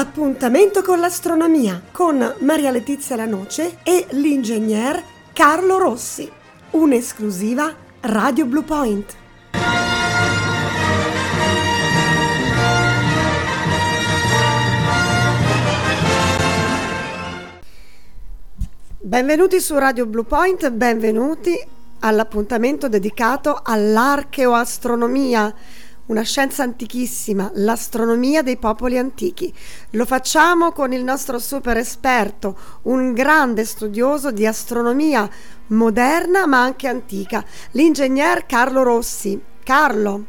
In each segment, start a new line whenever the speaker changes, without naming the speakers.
Appuntamento con l'astronomia con Maria Letizia Lanoce e l'ingegner Carlo Rossi. Un'esclusiva Radio Blue Point. Benvenuti su Radio Blue Point, benvenuti all'appuntamento dedicato all'archeoastronomia una scienza antichissima, l'astronomia dei popoli antichi. Lo facciamo con il nostro super esperto, un grande studioso di astronomia moderna ma anche antica, l'ingegner Carlo Rossi. Carlo.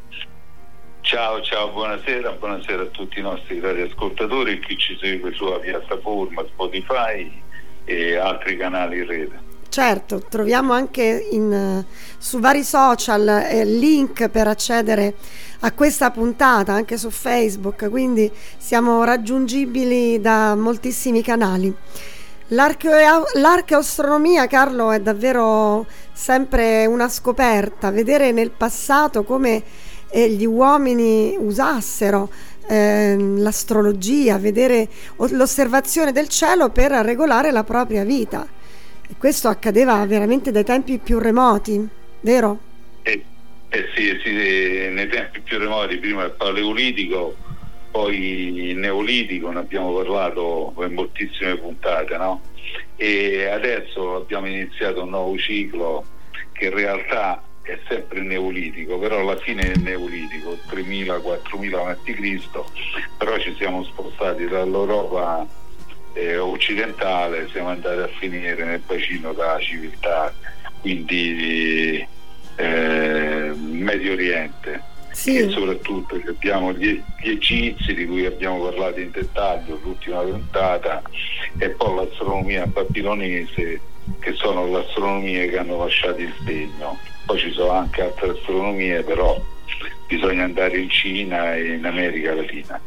Ciao, ciao, buonasera, buonasera a tutti i nostri radioascoltatori e chi ci segue sulla piattaforma Spotify e altri canali in rete.
Certo, troviamo anche in, su vari social eh, link per accedere a questa puntata anche su Facebook, quindi siamo raggiungibili da moltissimi canali. L'archeo- l'archeoastronomia, Carlo, è davvero sempre una scoperta, vedere nel passato come eh, gli uomini usassero eh, l'astrologia, vedere l'osservazione del cielo per regolare la propria vita. Questo accadeva veramente dai tempi più remoti, vero?
Eh, eh sì, sì, nei tempi più remoti, prima il paleolitico, poi il neolitico, ne abbiamo parlato in moltissime puntate, no? E adesso abbiamo iniziato un nuovo ciclo che in realtà è sempre il neolitico, però alla fine è il neolitico, 3000-4000 a.C., però ci siamo spostati dall'Europa eh, occidentale, siamo andati a finire nel bacino della civiltà, quindi eh, Medio Oriente. Sì. E soprattutto abbiamo gli, gli, egizi di cui abbiamo parlato in dettaglio l'ultima puntata e poi l'astronomia babilonese che sono le astronomie che hanno lasciato il segno poi ci sono anche altre astronomie però bisogna andare in Cina e in America Latina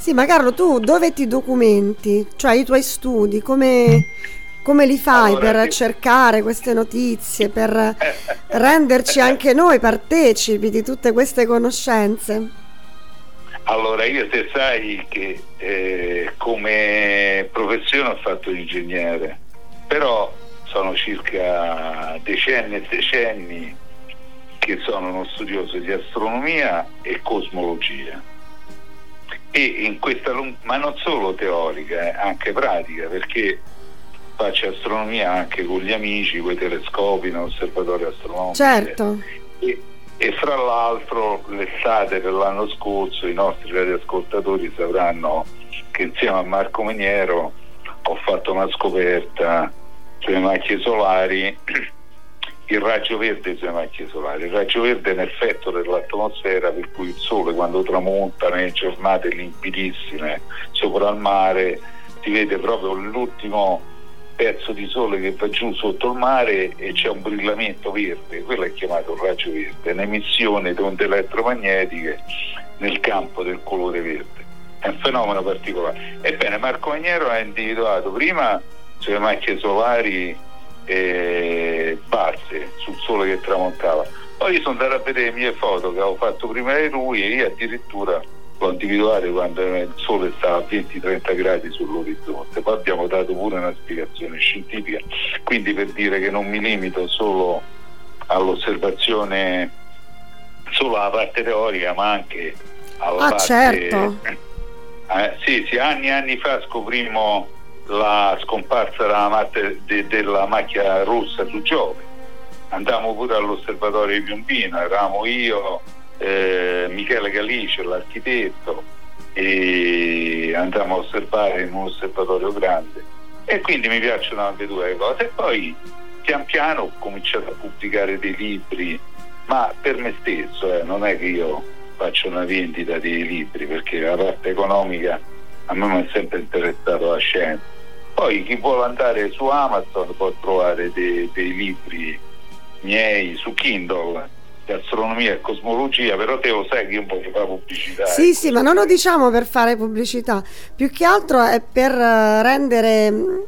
sì, ma Carlo, tu dove ti documenti? Cioè i tuoi studi, come, come li fai allora, per sì. cercare queste notizie, per renderci anche noi partecipi di tutte queste conoscenze?
Allora, io te sai che eh, come professione ho fatto l'ingegnere, però sono circa decenni e decenni che sono uno studioso di astronomia e cosmologia e in questa ma non solo teorica, eh, anche pratica, perché faccio astronomia anche con gli amici, con i telescopi, in osservatorio astronomico.
Certo.
E, e, fra l'altro l'estate dell'anno scorso i nostri radioascoltatori sapranno che insieme a Marco Meniero ho fatto una scoperta sulle macchie solari il raggio verde sulle macchie solari. Il raggio verde è un effetto dell'atmosfera per cui il sole quando tramonta nelle giornate limpidissime sopra il mare si vede proprio l'ultimo pezzo di sole che va giù sotto il mare e c'è un brillamento verde, quello è chiamato raggio verde, un'emissione di onde elettromagnetiche nel campo del colore verde. È un fenomeno particolare. Ebbene, Marco Magnero ha individuato prima sulle macchie solari eh, basse sul sole che tramontava. Poi sono andato a vedere le mie foto che avevo fatto prima di lui e io addirittura l'ho individuato quando il sole stava a 20-30 gradi sull'orizzonte. Poi abbiamo dato pure una spiegazione scientifica, quindi per dire che non mi limito solo all'osservazione, solo alla parte teorica, ma anche alla
ah,
parte...
Certo.
Eh, sì, sì, anni e anni fa scoprimmo la scomparsa della, matte, de, della macchia rossa su Giove. Andammo pure all'osservatorio di Piombino, eravamo io, eh, Michele Galice, l'architetto, e andammo a osservare in un osservatorio grande. E quindi mi piacciono anche due cose. E poi pian piano ho cominciato a pubblicare dei libri, ma per me stesso, eh, non è che io faccio una vendita dei libri, perché la parte economica a me mi è sempre interessato la scienza poi chi vuole andare su Amazon può trovare dei, dei libri miei su Kindle di astronomia e cosmologia, però te lo sai che io voglio fare pubblicità.
Sì, ecco. sì, ma non lo diciamo per fare pubblicità, più che altro è per eh, rendere mm,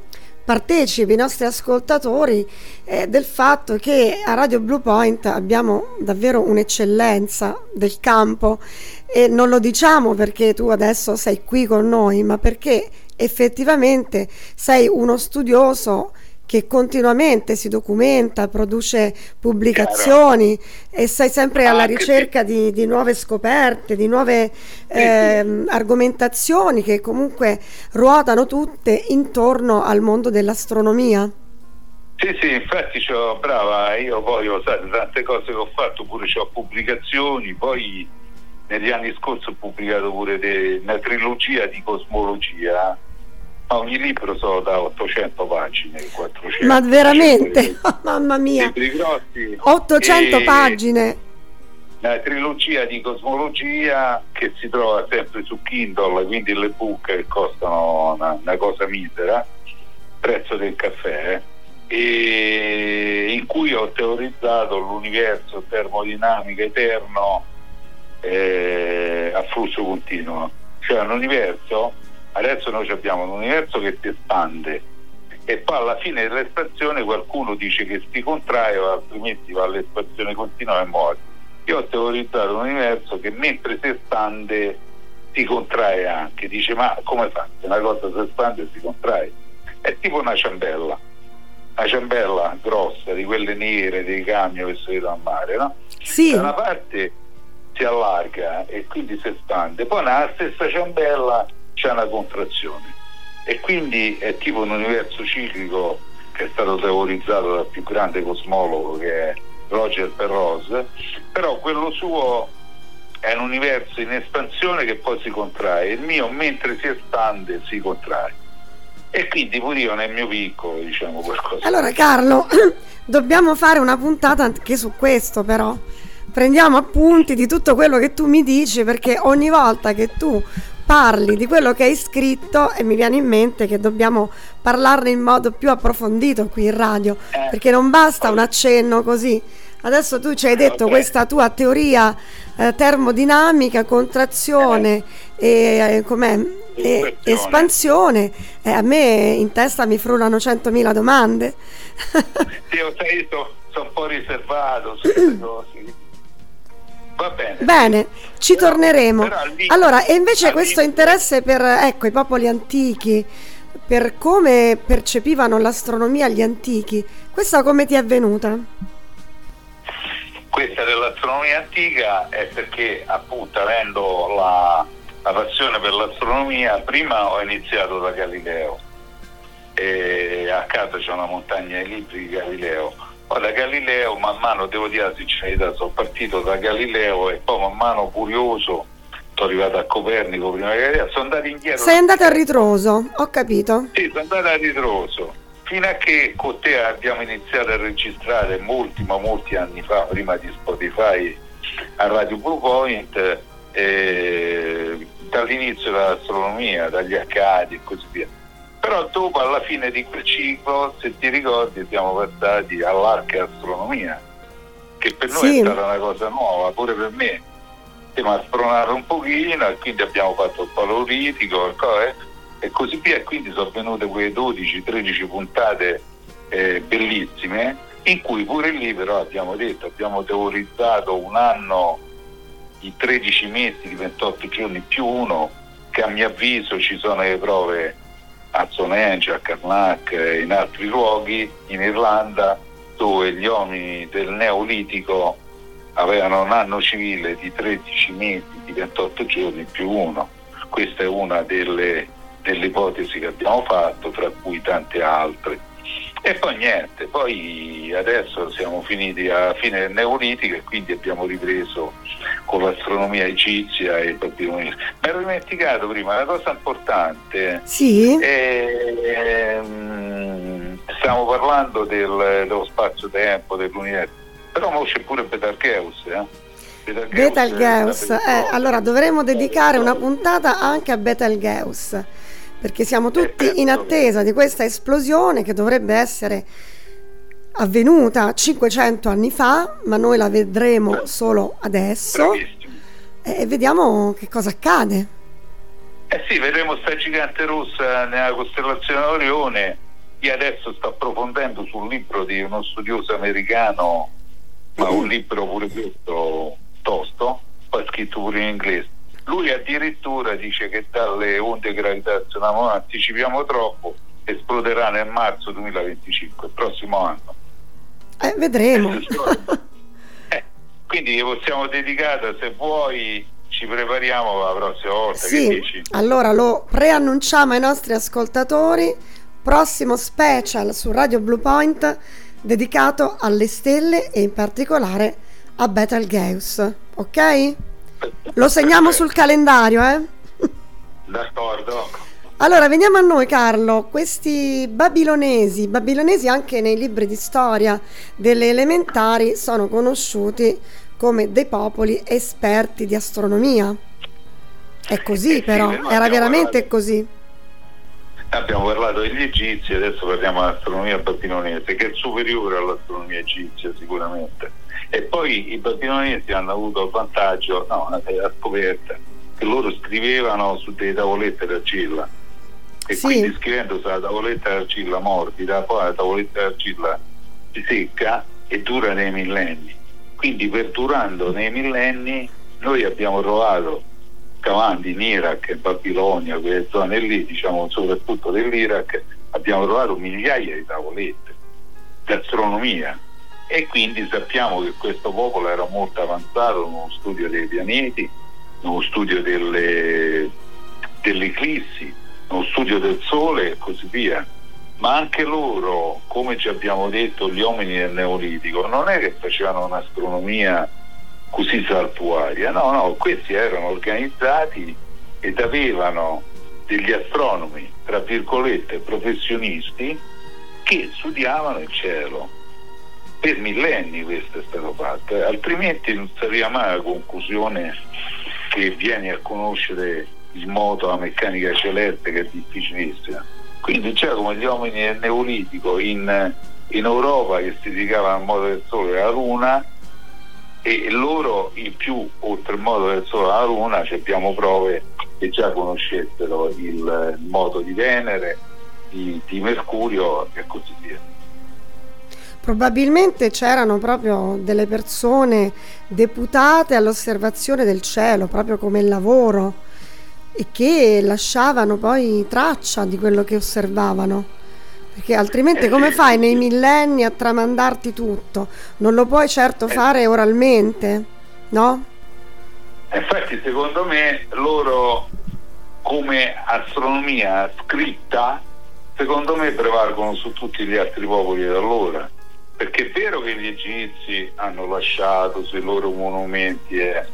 partecipi, i nostri ascoltatori, eh, del fatto che a Radio Blue Point abbiamo davvero un'eccellenza del campo e non lo diciamo perché tu adesso sei qui con noi, ma perché effettivamente sei uno studioso che continuamente si documenta, produce pubblicazioni Chiaro. e sei sempre alla Anche ricerca di, di, nuove scoperte, di nuove eh, argomentazioni che comunque ruotano tutte intorno al mondo dell'astronomia.
Sì, sì, infatti c'ho, brava, io poi ho tante cose che ho fatto, pure ho pubblicazioni, poi negli anni scorsi ho pubblicato pure de, una trilogia di cosmologia ogni libro sono da 800 pagine 400
ma veramente? Mamma mia. Grossi, 800 pagine.
una trilogia di cosmologia che si trova sempre su Kindle quindi le book che costano una, una cosa misera prezzo del caffè e in cui ho teorizzato l'universo termodinamico eterno eh, a flusso continuo. Cioè un universo Adesso noi abbiamo un universo che si espande e poi alla fine dell'espansione qualcuno dice che si contrae o altrimenti va all'espansione continua e muore. Io ho teorizzato un universo che mentre si espande si contrae anche, dice ma come fa? Se una cosa si espande e si contrae. È tipo una ciambella, una ciambella grossa, di quelle nere, dei camion che si vedono a mare, no?
Sì.
Da una parte si allarga e quindi si espande, poi nella stessa ciambella c'è una contrazione e quindi è tipo un universo ciclico che è stato teorizzato dal più grande cosmologo che è Roger Penrose, però quello suo è un universo in espansione che poi si contrae, il mio mentre si espande si contrae. E quindi pure io nel mio piccolo diciamo qualcosa.
Allora Carlo, dobbiamo fare una puntata anche su questo però. Prendiamo appunti di tutto quello che tu mi dici perché ogni volta che tu parli di quello che hai scritto e mi viene in mente che dobbiamo parlarne in modo più approfondito qui in radio, eh. perché non basta un accenno così. Adesso tu ci hai detto okay. questa tua teoria eh, termodinamica, contrazione eh. e, eh, e espansione, e a me in testa mi frullano 100.000 domande.
sì, ho sentito, sono un po' riservato su queste cose. Va bene.
Bene, ci però, torneremo. Però lì, allora, e invece questo lì, interesse per ecco, i popoli antichi, per come percepivano l'astronomia gli antichi, questa come ti è venuta?
Questa dell'astronomia antica è perché appunto avendo la, la passione per l'astronomia, prima ho iniziato da Galileo e a casa c'è una montagna di libri di Galileo poi da Galileo, man mano, devo dire la sincerità, sono partito da Galileo e poi man mano curioso sono arrivato a Copernico prima di Galileo, sono andato indietro.
Sei andato a ritroso, ho capito.
Sì, sono andato a ritroso. Fino a che con te abbiamo iniziato a registrare molti, ma molti anni fa, prima di Spotify, a Radio Blue Point, eh, dall'inizio dell'astronomia, dagli accadi e così via però dopo alla fine di quel ciclo se ti ricordi siamo passati all'arca astronomia che per noi sì. è stata una cosa nuova pure per me siamo a spronare un pochino e quindi abbiamo fatto il paleolitico eh, e così via e quindi sono venute quelle 12-13 puntate eh, bellissime in cui pure lì però abbiamo detto abbiamo teorizzato un anno di 13 mesi di 28 giorni più uno che a mio avviso ci sono le prove a Stonehenge, a Karnak e in altri luoghi in Irlanda dove gli uomini del Neolitico avevano un anno civile di 13 mesi, di 28 giorni più uno. Questa è una delle, delle ipotesi che abbiamo fatto, tra cui tante altre. E poi niente, poi adesso siamo finiti alla fine del Neolitico e quindi abbiamo ripreso con l'astronomia egizia e il babilonese. Mi ero dimenticato prima, una cosa importante.
Sì.
È, ehm, stiamo parlando del, dello spazio-tempo, dell'universo, però ora c'è pure Betelgeuse, eh?
Betelgeuse, eh, allora dovremmo dedicare una puntata anche a Betelgeuse perché siamo tutti in attesa di questa esplosione che dovrebbe essere avvenuta 500 anni fa, ma noi la vedremo solo adesso e vediamo che cosa accade.
Eh sì, vedremo sta gigante rossa nella costellazione Orione io adesso sto approfondendo sul libro di uno studioso americano, ma un libro pure questo tosto, poi scritto pure in inglese. Lui addirittura dice che dalle onde gravitazionali, non anticipiamo troppo, esploderà nel marzo 2025, il prossimo anno.
Eh, vedremo.
eh, quindi possiamo dedicare, se vuoi, ci prepariamo la prossima volta.
Sì, allora lo preannunciamo ai nostri ascoltatori prossimo special su Radio Blue Point dedicato alle stelle e in particolare a Betelgeuse, ok? Lo segniamo sul calendario, eh?
D'accordo.
Allora, veniamo a noi Carlo, questi babilonesi, babilonesi anche nei libri di storia delle elementari sono conosciuti come dei popoli esperti di astronomia. È così eh però, era veramente così.
Abbiamo parlato degli egizi, adesso parliamo dell'astronomia babilonese, che è superiore all'astronomia egizia sicuramente. E poi i babilonesi hanno avuto il vantaggio, no, la scoperta, che loro scrivevano su delle tavolette d'argilla. E sì. quindi scrivendo sulla tavoletta d'argilla morbida, poi la tavoletta d'argilla si secca e dura nei millenni. Quindi perdurando nei millenni noi abbiamo trovato scavando in Iraq e Babilonia, quelle zone lì, diciamo soprattutto dell'Iraq, abbiamo trovato migliaia di tavolette di astronomia e quindi sappiamo che questo popolo era molto avanzato nello studio dei pianeti, nello studio delle, delle eclissi, nello studio del Sole e così via. Ma anche loro, come ci abbiamo detto, gli uomini del Neolitico, non è che facevano un'astronomia così saltuaria. No, no, questi erano organizzati ed avevano degli astronomi, tra virgolette, professionisti che studiavano il cielo. Per millenni questo è stato fatto, altrimenti non si arriva mai alla conclusione che vieni a conoscere il moto, la meccanica celeste che è difficilissima. Quindi già come gli uomini del Neolitico in, in Europa che si dedicavano al moto del Sole e alla Luna, e loro in più oltre il modo del Sole alla Luna abbiamo prove che già conoscessero il modo di Venere, di, di Mercurio e così via.
Probabilmente c'erano proprio delle persone deputate all'osservazione del cielo, proprio come lavoro, e che lasciavano poi traccia di quello che osservavano. Perché altrimenti come fai nei millenni a tramandarti tutto? Non lo puoi certo fare oralmente, no?
Infatti secondo me loro come astronomia scritta, secondo me prevalgono su tutti gli altri popoli da allora. Perché è vero che gli egizi hanno lasciato sui loro monumenti eh,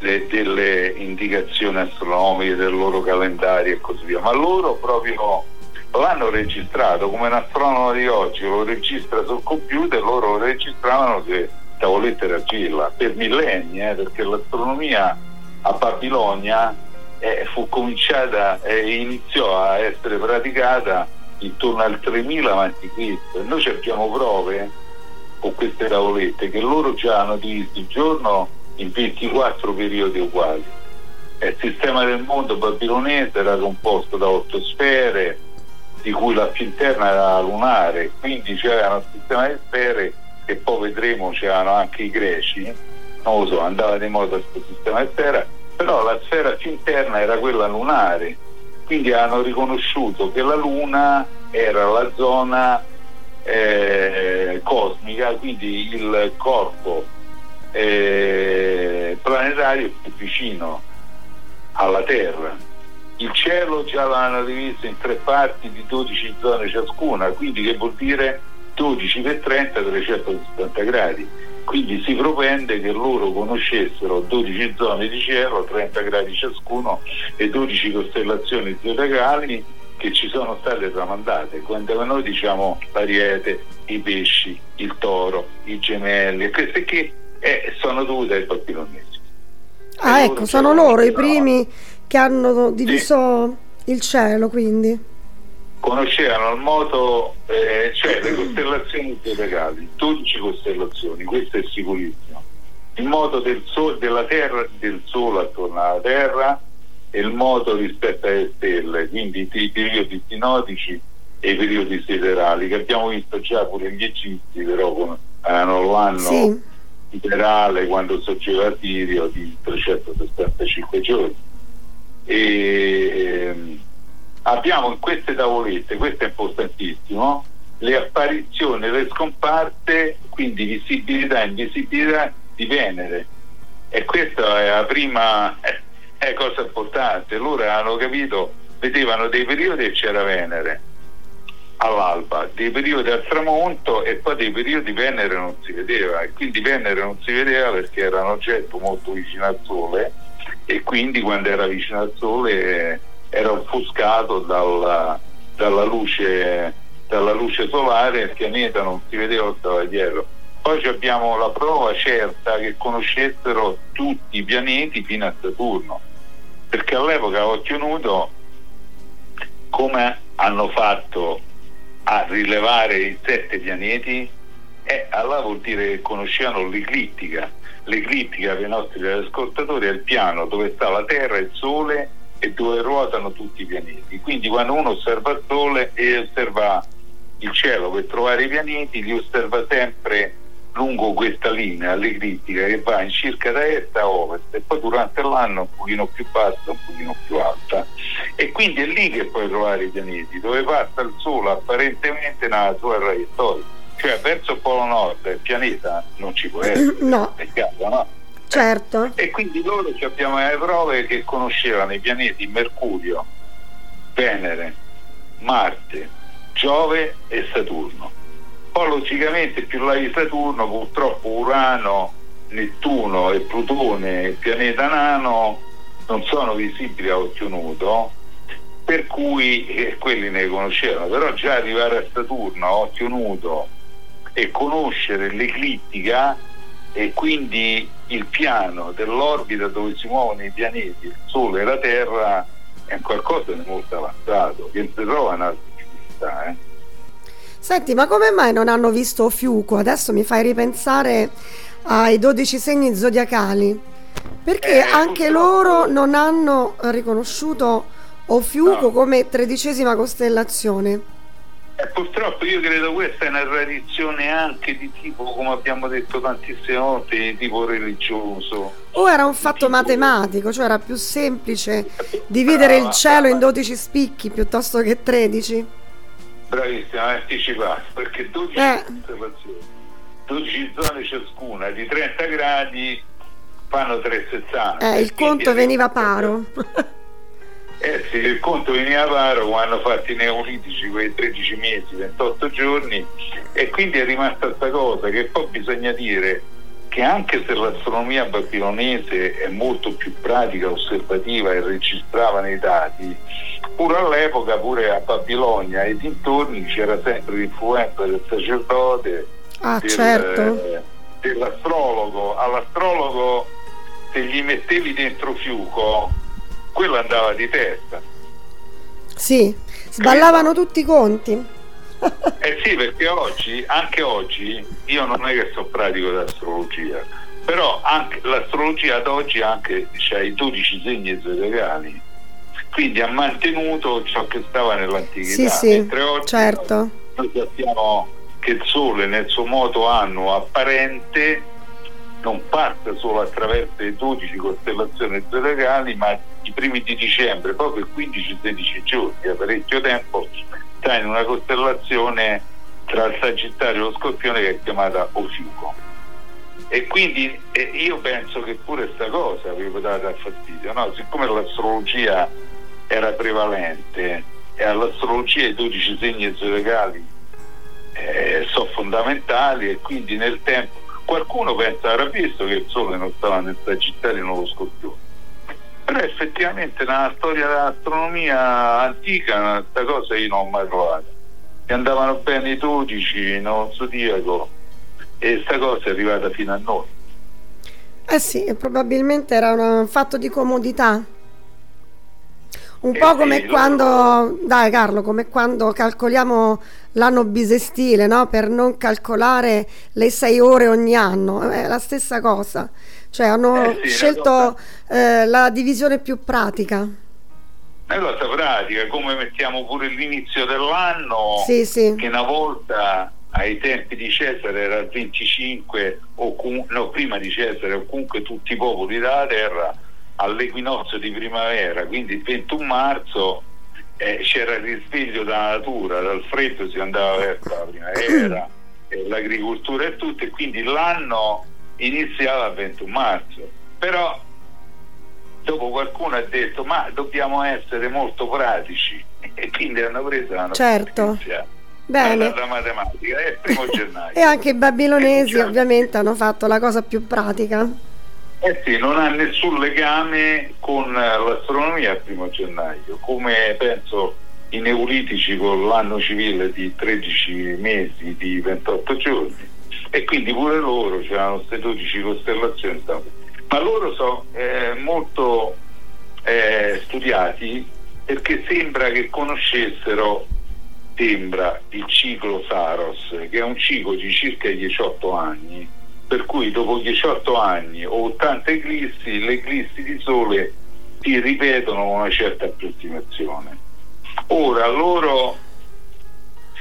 le, delle indicazioni astronomiche del loro calendario e così via, ma loro proprio l'hanno registrato come un astronomo di oggi lo registra sul computer loro lo registravano che tavolette d'argilla per millenni eh, perché l'astronomia a Babilonia eh, fu cominciata e eh, iniziò a essere praticata intorno al 3000 a.C. Noi abbiamo prove con queste tavolette che loro già hanno diviso il giorno in 24 periodi uguali. Il sistema del mondo babilonese era composto da otto sfere, di cui la più interna era lunare, quindi c'era un sistema di sfere che poi vedremo c'erano anche i greci, non lo so, andava di moda questo sistema di sfera, però la sfera più interna era quella lunare, quindi hanno riconosciuto che la Luna era la zona eh, cosmica, quindi il corpo eh, planetario più vicino alla Terra il cielo già l'hanno diviso in tre parti di 12 zone ciascuna, quindi che vuol dire 12 per 30, 360 gradi. Quindi si propende che loro conoscessero 12 zone di cielo, 30 gradi ciascuno e 12 costellazioni zodiacali che ci sono state tramandate. Quando noi diciamo l'ariete, i pesci, il toro, i gemelli, queste che eh, sono dovute ai babilonesi.
Ah, ecco, sono loro i primi che hanno diviso sì. il cielo, quindi.
Conoscevano il moto, eh, cioè le costellazioni zodiacali, 12 costellazioni, questo è sicurissimo. Il moto del sole, della Terra, del Sole attorno alla Terra e il moto rispetto alle stelle, quindi i periodi sinodici e i periodi siderali, che abbiamo visto già pure gli egizi, però hanno l'anno sì. siderale quando sorgeva Sirio di 365 giorni. E, ehm, abbiamo in queste tavolette, questo è importantissimo, le apparizioni, le scomparse, quindi visibilità e invisibilità di Venere. E questa è la prima è cosa importante. Loro hanno capito, vedevano dei periodi e c'era Venere all'alba, dei periodi al tramonto e poi dei periodi Venere non si vedeva e quindi Venere non si vedeva perché era un oggetto molto vicino al Sole e quindi quando era vicino al Sole era offuscato dalla, dalla, luce, dalla luce solare il pianeta non si vedeva, stava dietro. Poi abbiamo la prova certa che conoscessero tutti i pianeti fino a Saturno, perché all'epoca a occhio nudo come hanno fatto a rilevare i sette pianeti? Eh, allora vuol dire che conoscevano l'eclittica. L'eclittica per i nostri ascoltatori è il piano dove sta la Terra, il Sole e dove ruotano tutti i pianeti. Quindi quando uno osserva il Sole e osserva il cielo per trovare i pianeti, li osserva sempre lungo questa linea, l'eclittica, che va in circa da est a ovest e poi durante l'anno un pochino più bassa, un pochino più alta. E quindi è lì che puoi trovare i pianeti, dove passa il Sole apparentemente nella sua traiettoria. Cioè verso il Polo Nord il pianeta non ci può essere.
No. È chiaro, no? Certo.
E quindi loro abbiamo le prove che conoscevano i pianeti Mercurio, Venere, Marte, Giove e Saturno. Poi logicamente più là di Saturno purtroppo Urano, Nettuno e Plutone, il pianeta nano, non sono visibili a occhio nudo, per cui eh, quelli ne conoscevano, però già arrivare a Saturno a occhio nudo e conoscere l'eclittica e quindi il piano dell'orbita dove si muovono i pianeti, il Sole e la Terra, è qualcosa di molto avanzato, che si trova in altre civiltà. Eh.
Senti, ma come mai non hanno visto Fiuco? Adesso mi fai ripensare ai 12 segni zodiacali. Perché eh, anche loro non hanno riconosciuto Ofiuco no. come tredicesima costellazione?
Eh, purtroppo io credo questa è una tradizione anche di tipo, come abbiamo detto tantissime volte, di tipo religioso.
O era un fatto tipo... matematico, cioè era più semplice dividere brava, il cielo brava. in 12 spicchi piuttosto che 13?
Bravissima, anticipato, perché 12 eh. 12 zone ciascuna di 30 gradi fanno 360.
Eh, il conto veniva paro.
Eh sì, il conto veniva paro quando hanno fatto i neolitici quei 13 mesi, 28 giorni e quindi è rimasta questa cosa che poi bisogna dire che anche se l'astronomia babilonese è molto più pratica, osservativa e registrava nei dati, pure all'epoca, pure a Babilonia e dintorni c'era sempre l'influenza del sacerdote,
ah, del, certo.
eh, dell'astrologo. All'astrologo se gli mettevi dentro fiuco quello andava di testa.
Sì, sballavano tutti i conti.
Eh sì, perché oggi, anche oggi, io non è che sono pratico d'astrologia, però anche, l'astrologia ad oggi anche c'ha i 12 segni zodiacali, quindi ha mantenuto ciò che stava nell'antichità.
Sì, sì, oggi certo.
Noi sappiamo che il Sole nel suo moto annuo apparente non passa solo attraverso le 12 costellazioni zodiacali, ma i primi di dicembre, proprio 15-16 giorni, da parecchio tempo, sta in una costellazione tra il Sagittario e lo Scorpione che è chiamata Ofiuco. E quindi eh, io penso che pure questa cosa avevo dato a fastidio, no? siccome l'astrologia era prevalente e all'astrologia i 12 segni zodiacali eh, sono fondamentali e quindi nel tempo qualcuno pensa avrà visto che il Sole non stava nel Sagittario e nello Scorpione però effettivamente nella storia dell'astronomia antica questa cosa io non ho mai trovato che andavano bene i 12 no zodiaco e questa cosa è arrivata fino a noi
eh sì probabilmente era un fatto di comodità un eh po' come sì, quando, dai Carlo, come quando calcoliamo l'anno bisestile, no? Per non calcolare le sei ore ogni anno, è la stessa cosa. Cioè hanno eh sì, scelto eh, la divisione più pratica.
È una cosa pratica, come mettiamo pure l'inizio dell'anno,
sì, sì.
che una volta ai tempi di Cesare era il 25, o no, prima di Cesare, o comunque tutti i popoli della terra, all'equinozio di primavera, quindi il 21 marzo eh, c'era il risveglio dalla natura, dal freddo si andava verso la primavera, l'agricoltura e tutto, e quindi l'anno iniziava il 21 marzo. Però dopo qualcuno ha detto ma dobbiamo essere molto pratici e quindi hanno preso la
certo. Bene.
la matematica, è il primo gennaio.
e anche i babilonesi ovviamente hanno fatto la cosa più pratica.
Eh sì, non ha nessun legame con l'astronomia il primo gennaio, come penso i neolitici con l'anno civile di 13 mesi, di 28 giorni, e quindi pure loro c'erano queste 12 costellazioni. Ma loro sono eh, molto eh, studiati perché sembra che conoscessero sembra il ciclo Saros, che è un ciclo di circa 18 anni per cui dopo 18 anni o 80 eclissi, le eclissi di sole si ripetono con una certa approssimazione. Ora loro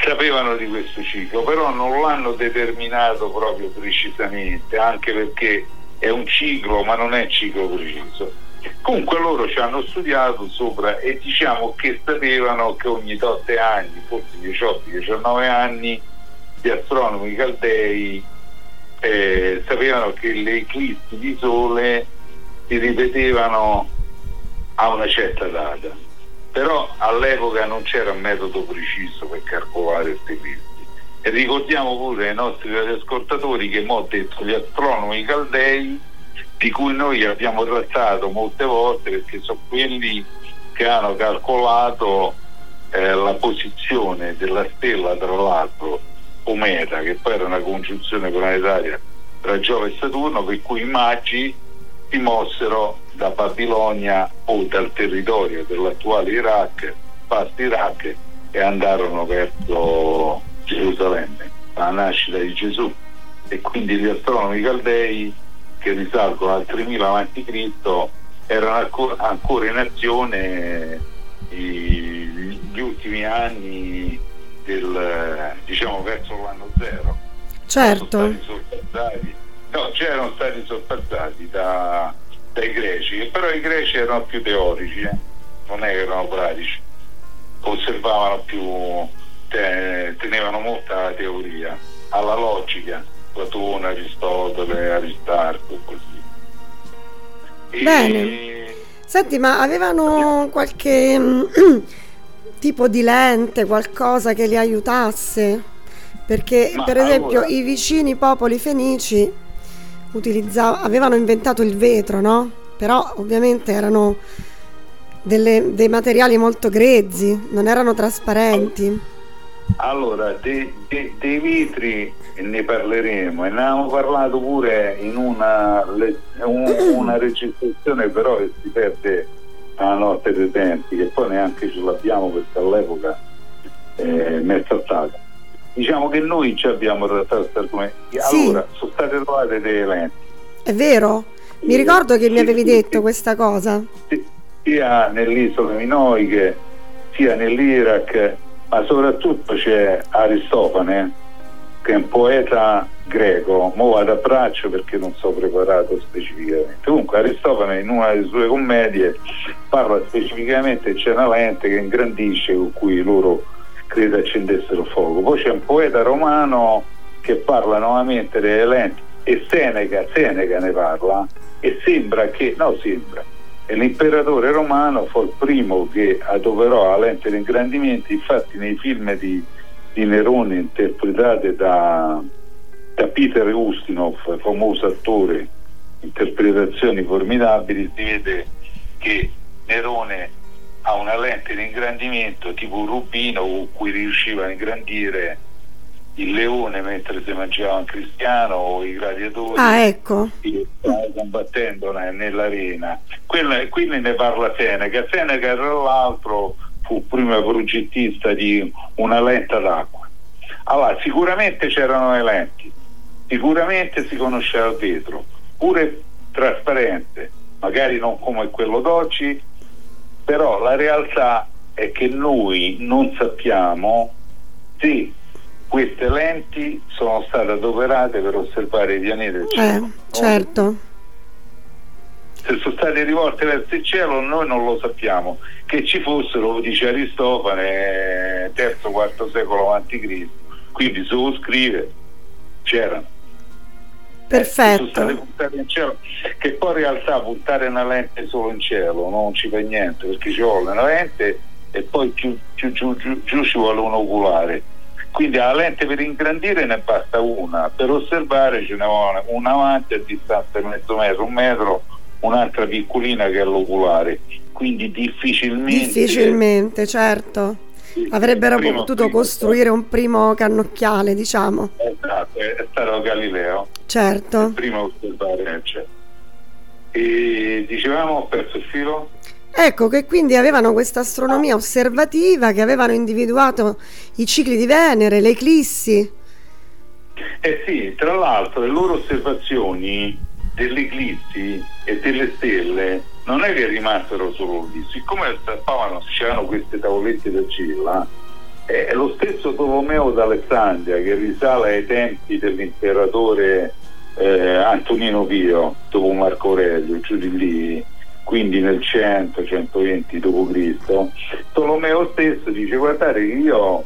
sapevano di questo ciclo, però non l'hanno determinato proprio precisamente, anche perché è un ciclo ma non è ciclo preciso. Comunque loro ci hanno studiato sopra e diciamo che sapevano che ogni 8 anni, forse 18-19 anni, gli astronomi caldei eh, sapevano che le eclissi di sole si ripetevano a una certa data, però all'epoca non c'era un metodo preciso per calcolare queste eclissi. E ricordiamo pure ai nostri ascoltatori che mo detto gli astronomi caldei di cui noi abbiamo trattato molte volte perché sono quelli che hanno calcolato eh, la posizione della stella tra l'altro Ometa, che poi era una congiunzione planetaria tra Giove e Saturno, per cui i magi si mossero da Babilonia o dal territorio dell'attuale Iraq, past Iraq, e andarono verso Gerusalemme, alla nascita di Gesù. E quindi gli astronomi caldei, che risalgono al 3000 a.C., erano ancora in azione gli ultimi anni del, diciamo verso l'anno zero.
Certo.
No, c'erano stati sorpassati da, dai greci, però i greci erano più teorici, eh? non è che erano pratici, osservavano più, te, tenevano molta teoria, alla logica, Platone, Aristotele, Aristarco, così.
E... Bene. Senti, ma avevano qualche tipo di lente, qualcosa che li aiutasse? Perché Ma per esempio allora... i vicini popoli fenici avevano inventato il vetro, no? Però ovviamente erano delle, dei materiali molto grezzi, non erano trasparenti.
Allora, dei, dei, dei vetri ne parleremo e ne abbiamo parlato pure in una, un, una registrazione però che si perde alla notte dei tempi, che poi neanche ce l'abbiamo perché all'epoca eh, mi è saltata. Diciamo che noi ci abbiamo trattato questo argomento. Allora, sì. sono state trovate dei eventi.
È vero? Mi ricordo che mi avevi detto questa cosa.
Sia nell'isola minoiche, sia nell'Iraq, ma soprattutto c'è Aristofane, che è un poeta greco, mo vado a braccio perché non so preparato specificamente. Comunque Aristofane in una delle sue commedie parla specificamente c'è una lente che ingrandisce con cui loro credo accendessero fuoco. Poi c'è un poeta romano che parla nuovamente delle lenti e Seneca, Seneca ne parla e sembra che, no sembra, l'imperatore romano fu il primo che adoperò la lente di ingrandimento, infatti nei film di di Nerone interpretate da, da Peter Ustinov, famoso attore, interpretazioni formidabili, si vede che Nerone ha una lente di ingrandimento tipo un rubino con cui riusciva a ingrandire il leone mentre si mangiava un cristiano o i gladiatori
ah, ecco.
che stavano combattendo nell'arena. Quella, quindi ne parla Seneca. Seneca tra l'altro fu prima progettista di una lenta d'acqua. Allora, sicuramente c'erano le lenti, sicuramente si conosceva il vetro, pure trasparente, magari non come quello d'oggi, però la realtà è che noi non sappiamo se queste lenti sono state adoperate per osservare i pianeti del cielo.
Eh, certo.
Se sono state rivolte verso il cielo noi non lo sappiamo. Che ci fossero, dice Aristofane, terzo, quarto secolo a.C. Quindi se lo scrive, c'erano.
Perfetto.
in cielo, che poi in realtà puntare una lente solo in cielo non ci fa niente perché ci vuole una lente e poi più, più giù, giù, giù ci vuole un oculare quindi la lente per ingrandire ne basta una, per osservare ce ne vuole una avanti a distanza di mezzo metro, un metro, un'altra piccolina che è l'oculare. Quindi difficilmente.
Difficilmente, certo. Avrebbero primo, potuto primo, costruire un primo cannocchiale, diciamo.
Esatto, è stato Galileo.
Certo.
Il primo a osservare, cioè. E dicevamo, ho perso il filo?
Ecco che quindi avevano questa astronomia osservativa, che avevano individuato i cicli di Venere, le eclissi.
Eh sì, tra l'altro le loro osservazioni delle eclissi e delle stelle non è che rimasero solo lì, siccome osservavano, c'erano queste tavolette d'argilla, eh, è lo stesso Tolomeo d'Alessandria che risale ai tempi dell'imperatore eh, Antonino Pio, dopo Marco Aurelio, giù di lì, quindi nel 100-120 d.C., Tolomeo stesso dice guardate io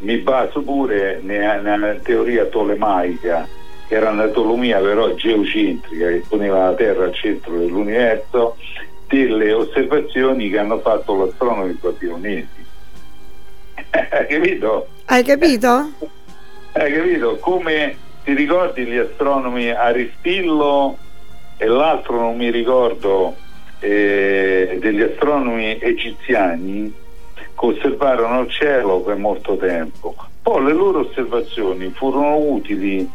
mi baso pure nella teoria tolemaica, era una Tolomia però geocentrica, che poneva la Terra al centro dell'universo, delle osservazioni che hanno fatto l'astronomo babilonesi. Hai capito?
Hai capito?
Hai capito? Come ti ricordi gli astronomi Aristillo e l'altro non mi ricordo eh, degli astronomi egiziani che osservarono il cielo per molto tempo. Poi le loro osservazioni furono utili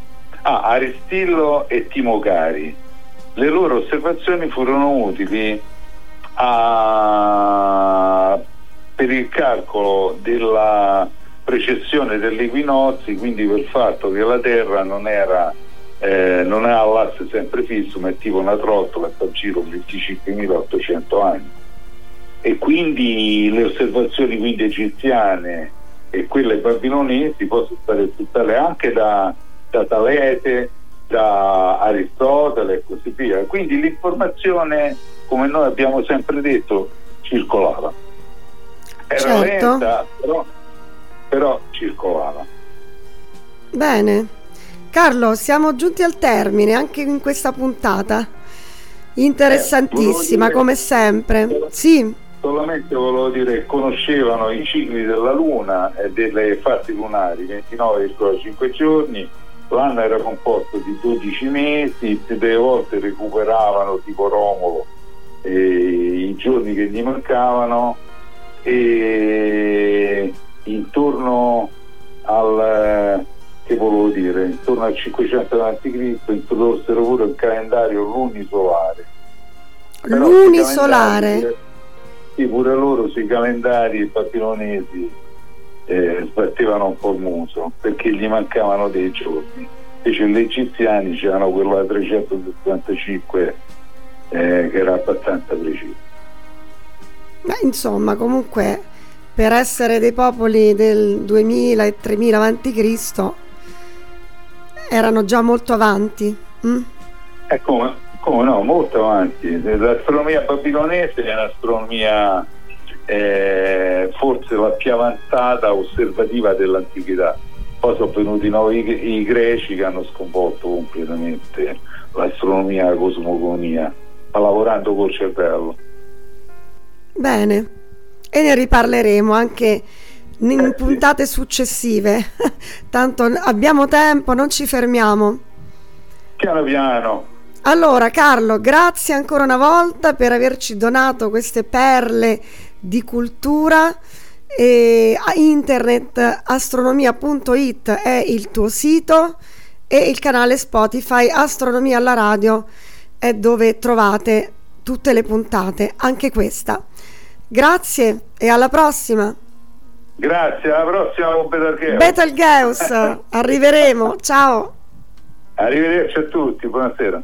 a Aristillo e Timocari. Le loro osservazioni furono utili a, per il calcolo della precessione degli equinozi, quindi per il fatto che la Terra non era eh, non ha l'asse sempre fisso, ma è tipo una trottola sta a giro 25.800 anni. E quindi le osservazioni quindi egiziane e quelle babilonesi possono stare sfruttate anche da, da Talete, da Aristotele e così via. Quindi l'informazione, come noi abbiamo sempre detto, circolava. Era certo. lenta, però, però circolava.
Bene. Carlo, siamo giunti al termine anche in questa puntata. Interessantissima, eh, dire, come sempre. Sì.
Solamente volevo dire che conoscevano i cicli della Luna e delle fasi lunari, 29,5 giorni, l'anno era composto di 12 mesi, delle volte recuperavano tipo Romolo eh, i giorni che gli mancavano e intorno al che volevo dire, intorno al 500 a.C. introdussero pure il calendario lunisolare.
Lunisolare?
Sì, pure loro sui calendari babilonesi eh, sbattevano un po' il muso perché gli mancavano dei giorni. Invece gli egiziani c'erano quello da 365 eh, che era abbastanza preciso.
Ma insomma, comunque per essere dei popoli del 2000 e 3000 a.C erano già molto avanti. Mm?
Eh, come, come, no, molto avanti. L'astronomia babilonese è un'astronomia eh, forse la più avanzata osservativa dell'antichità. Poi sono venuti i, i greci che hanno sconvolto completamente l'astronomia e la cosmogonia, ma lavorando col cervello.
Bene, e ne riparleremo anche in eh, puntate successive. Tanto abbiamo tempo, non ci fermiamo.
Piano piano.
Allora, Carlo, grazie ancora una volta per averci donato queste perle di cultura. E a internet astronomia.it è il tuo sito e il canale Spotify Astronomia alla radio è dove trovate tutte le puntate, anche questa. Grazie e alla prossima!
Grazie, alla prossima con Betelgeuse.
Betelgeuse, arriveremo, ciao.
Arrivederci a tutti, buonasera.